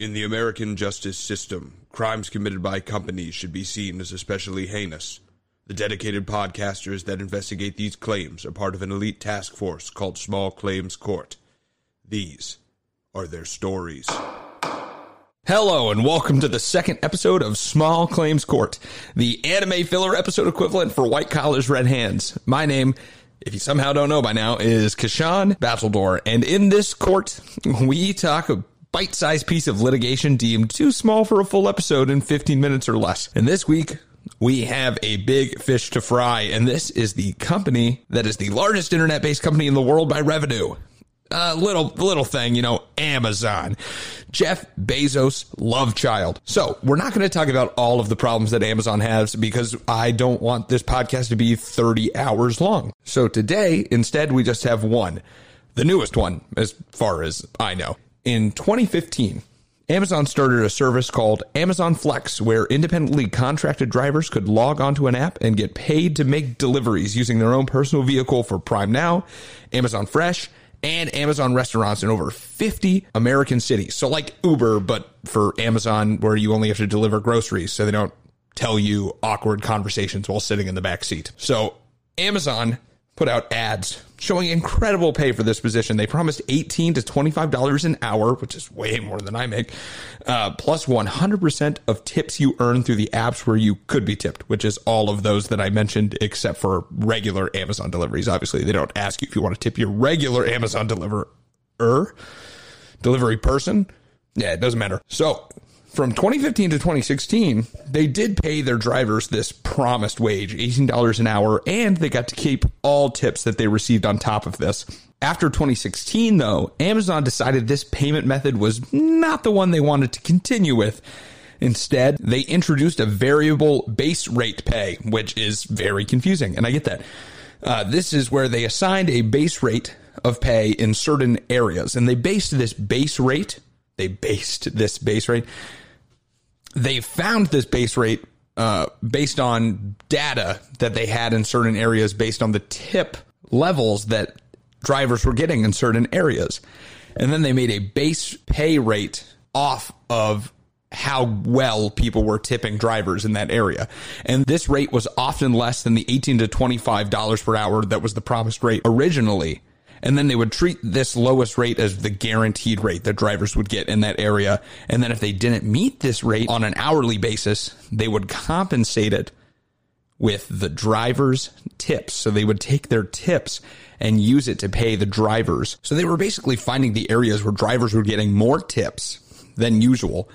In the American justice system, crimes committed by companies should be seen as especially heinous. The dedicated podcasters that investigate these claims are part of an elite task force called Small Claims Court. These are their stories. Hello, and welcome to the second episode of Small Claims Court, the anime filler episode equivalent for White Collar's Red Hands. My name, if you somehow don't know by now, is Kashan Battledore, and in this court, we talk bite sized piece of litigation deemed too small for a full episode in 15 minutes or less. And this week, we have a big fish to fry, and this is the company that is the largest internet based company in the world by revenue. A uh, little little thing, you know, Amazon. Jeff Bezos love child. So, we're not going to talk about all of the problems that Amazon has because I don't want this podcast to be 30 hours long. So, today, instead, we just have one. The newest one, as far as I know. In 2015, Amazon started a service called Amazon Flex, where independently contracted drivers could log onto an app and get paid to make deliveries using their own personal vehicle for Prime Now, Amazon Fresh, and Amazon restaurants in over 50 American cities. So, like Uber, but for Amazon, where you only have to deliver groceries, so they don't tell you awkward conversations while sitting in the back seat. So, Amazon put out ads showing incredible pay for this position. They promised 18 to $25 an hour, which is way more than I make, uh, plus 100% of tips you earn through the apps where you could be tipped, which is all of those that I mentioned except for regular Amazon deliveries. Obviously, they don't ask you if you want to tip your regular Amazon deliverer, delivery person. Yeah, it doesn't matter. So from 2015 to 2016, they did pay their drivers this promised wage, $18 an hour, and they got to keep all tips that they received on top of this. After 2016, though, Amazon decided this payment method was not the one they wanted to continue with. Instead, they introduced a variable base rate pay, which is very confusing, and I get that. Uh, this is where they assigned a base rate of pay in certain areas, and they based this base rate. They based this base rate they found this base rate uh, based on data that they had in certain areas based on the tip levels that drivers were getting in certain areas. And then they made a base pay rate off of how well people were tipping drivers in that area. And this rate was often less than the 18 to $25 per hour that was the promised rate originally and then they would treat this lowest rate as the guaranteed rate that drivers would get in that area. And then if they didn't meet this rate on an hourly basis, they would compensate it with the driver's tips. So they would take their tips and use it to pay the drivers. So they were basically finding the areas where drivers were getting more tips than usual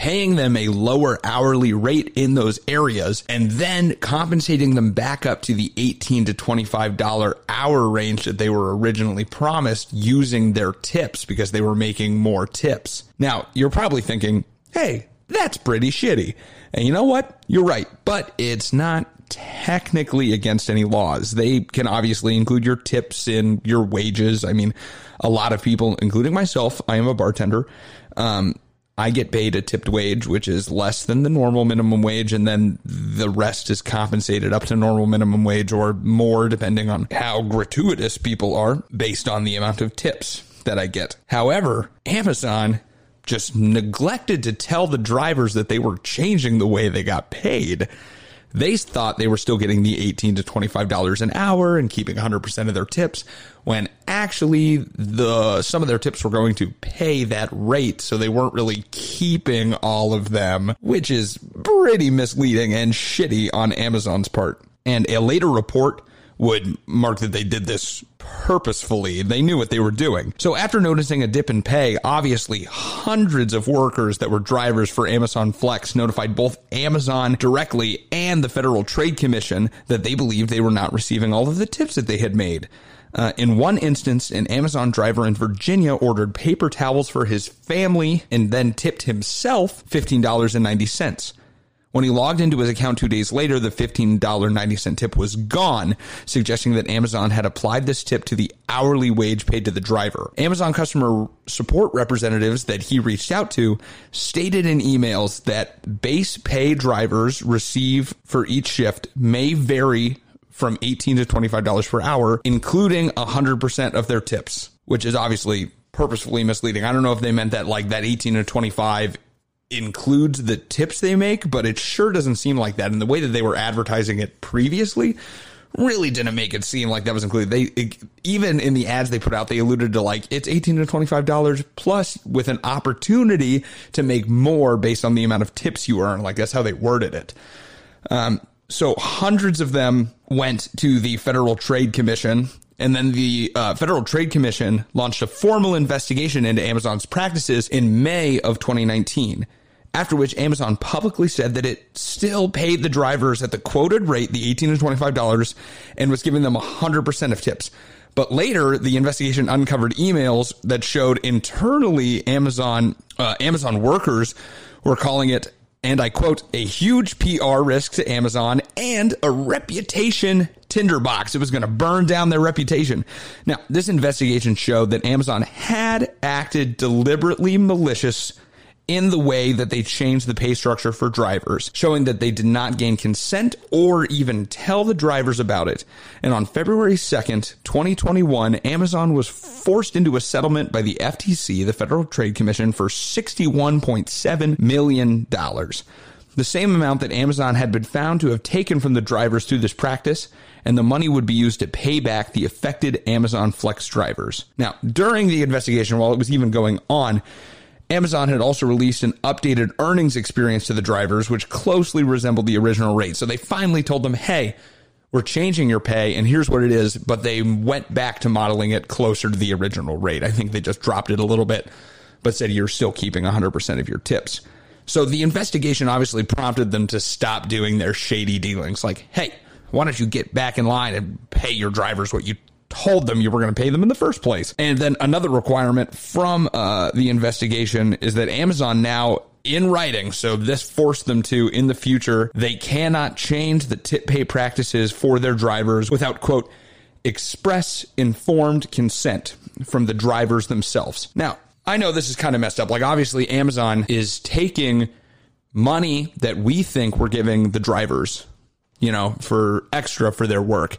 paying them a lower hourly rate in those areas and then compensating them back up to the 18 to $25 hour range that they were originally promised using their tips because they were making more tips. Now, you're probably thinking, hey, that's pretty shitty. And you know what? You're right, but it's not technically against any laws. They can obviously include your tips in your wages. I mean, a lot of people, including myself, I am a bartender. Um, I get paid a tipped wage, which is less than the normal minimum wage, and then the rest is compensated up to normal minimum wage or more, depending on how gratuitous people are based on the amount of tips that I get. However, Amazon just neglected to tell the drivers that they were changing the way they got paid they thought they were still getting the 18 to $25 an hour and keeping 100% of their tips when actually the some of their tips were going to pay that rate so they weren't really keeping all of them which is pretty misleading and shitty on Amazon's part. And a later report would mark that they did this purposefully. They knew what they were doing. So after noticing a dip in pay, obviously hundreds of workers that were drivers for Amazon Flex notified both Amazon directly and the Federal Trade Commission that they believed they were not receiving all of the tips that they had made. Uh, in one instance, an Amazon driver in Virginia ordered paper towels for his family and then tipped himself $15.90. When he logged into his account two days later, the $15.90 tip was gone, suggesting that Amazon had applied this tip to the hourly wage paid to the driver. Amazon customer support representatives that he reached out to stated in emails that base pay drivers receive for each shift may vary from 18 to $25 per hour, including 100% of their tips, which is obviously purposefully misleading. I don't know if they meant that like that 18 to 25 includes the tips they make, but it sure doesn't seem like that. And the way that they were advertising it previously really didn't make it seem like that was included. They even in the ads they put out, they alluded to like it's 18 to 25 dollars plus with an opportunity to make more based on the amount of tips you earn. Like that's how they worded it. Um, so hundreds of them went to the Federal Trade Commission and then the uh, Federal Trade Commission launched a formal investigation into Amazon's practices in May of 2019. After which Amazon publicly said that it still paid the drivers at the quoted rate, the 18 to $25, and was giving them 100% of tips. But later, the investigation uncovered emails that showed internally Amazon uh, Amazon workers were calling it and I quote, a huge PR risk to Amazon and a reputation tinderbox. It was going to burn down their reputation. Now, this investigation showed that Amazon had acted deliberately malicious in the way that they changed the pay structure for drivers, showing that they did not gain consent or even tell the drivers about it. And on February 2nd, 2021, Amazon was forced into a settlement by the FTC, the Federal Trade Commission, for $61.7 million. The same amount that Amazon had been found to have taken from the drivers through this practice, and the money would be used to pay back the affected Amazon Flex drivers. Now, during the investigation, while it was even going on, Amazon had also released an updated earnings experience to the drivers, which closely resembled the original rate. So they finally told them, hey, we're changing your pay and here's what it is. But they went back to modeling it closer to the original rate. I think they just dropped it a little bit, but said you're still keeping 100% of your tips. So the investigation obviously prompted them to stop doing their shady dealings. Like, hey, why don't you get back in line and pay your drivers what you told them you were going to pay them in the first place. And then another requirement from uh, the investigation is that Amazon now in writing. So this forced them to in the future, they cannot change the tip pay practices for their drivers without quote, express informed consent from the drivers themselves. Now, I know this is kind of messed up. Like obviously Amazon is taking money that we think we're giving the drivers, you know, for extra for their work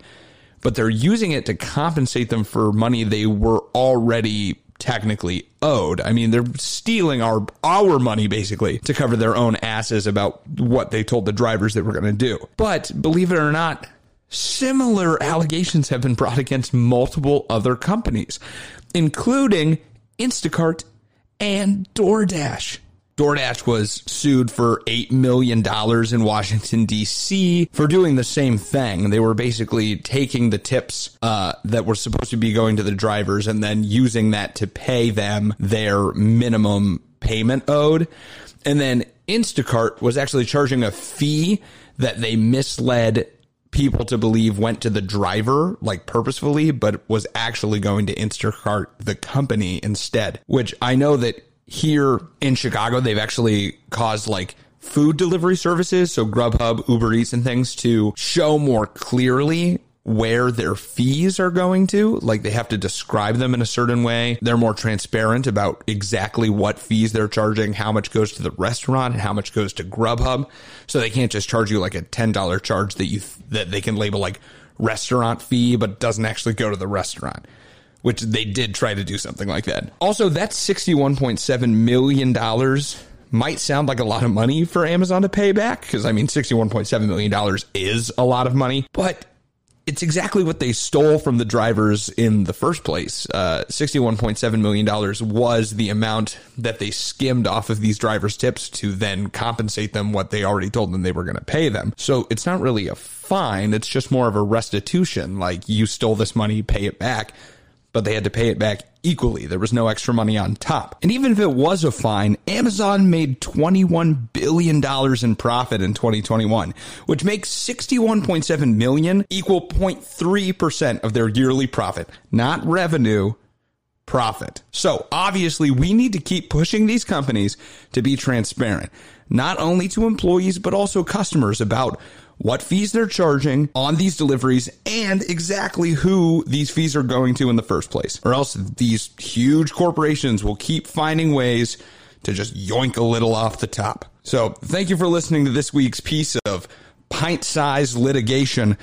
but they're using it to compensate them for money they were already technically owed. I mean, they're stealing our our money basically to cover their own asses about what they told the drivers they were going to do. But believe it or not, similar allegations have been brought against multiple other companies, including Instacart and DoorDash. DoorDash was sued for $8 million in Washington, D.C. for doing the same thing. They were basically taking the tips uh, that were supposed to be going to the drivers and then using that to pay them their minimum payment owed. And then Instacart was actually charging a fee that they misled people to believe went to the driver like purposefully, but was actually going to Instacart, the company instead, which I know that here in Chicago, they've actually caused like food delivery services, so Grubhub, Uber Eats, and things to show more clearly where their fees are going to. Like they have to describe them in a certain way. They're more transparent about exactly what fees they're charging, how much goes to the restaurant, and how much goes to Grubhub. So they can't just charge you like a $10 charge that you, that they can label like restaurant fee, but doesn't actually go to the restaurant which they did try to do something like that. Also, that $61.7 million might sound like a lot of money for Amazon to pay back, because I mean, $61.7 million is a lot of money, but it's exactly what they stole from the drivers in the first place. Uh, $61.7 million was the amount that they skimmed off of these drivers' tips to then compensate them what they already told them they were going to pay them. So it's not really a fine, it's just more of a restitution. Like, you stole this money, pay it back but they had to pay it back equally. There was no extra money on top. And even if it was a fine, Amazon made $21 billion in profit in 2021, which makes 61.7 million equal 0.3% of their yearly profit, not revenue, profit. So obviously we need to keep pushing these companies to be transparent, not only to employees, but also customers about what fees they're charging on these deliveries and exactly who these fees are going to in the first place. Or else these huge corporations will keep finding ways to just yoink a little off the top. So thank you for listening to this week's piece of pint sized litigation.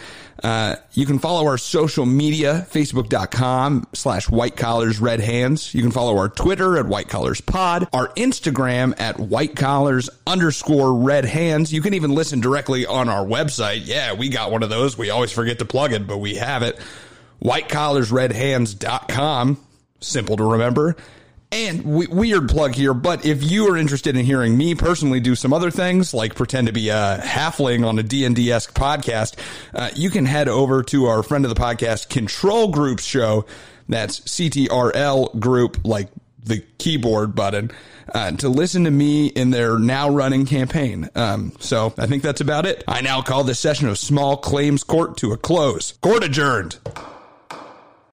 Uh, you can follow our social media, facebook.com slash white collars red hands. You can follow our Twitter at white collars pod, our Instagram at white collars underscore red hands. You can even listen directly on our website. Yeah, we got one of those. We always forget to plug it, but we have it. whitecollarsredhands.com. Simple to remember. And we, weird plug here, but if you are interested in hearing me personally do some other things, like pretend to be a halfling on a D&D-esque podcast, uh, you can head over to our friend of the podcast, Control Group show. That's CTRL Group, like the keyboard button, uh, to listen to me in their now running campaign. Um, so I think that's about it. I now call this session of Small Claims Court to a close. Court adjourned.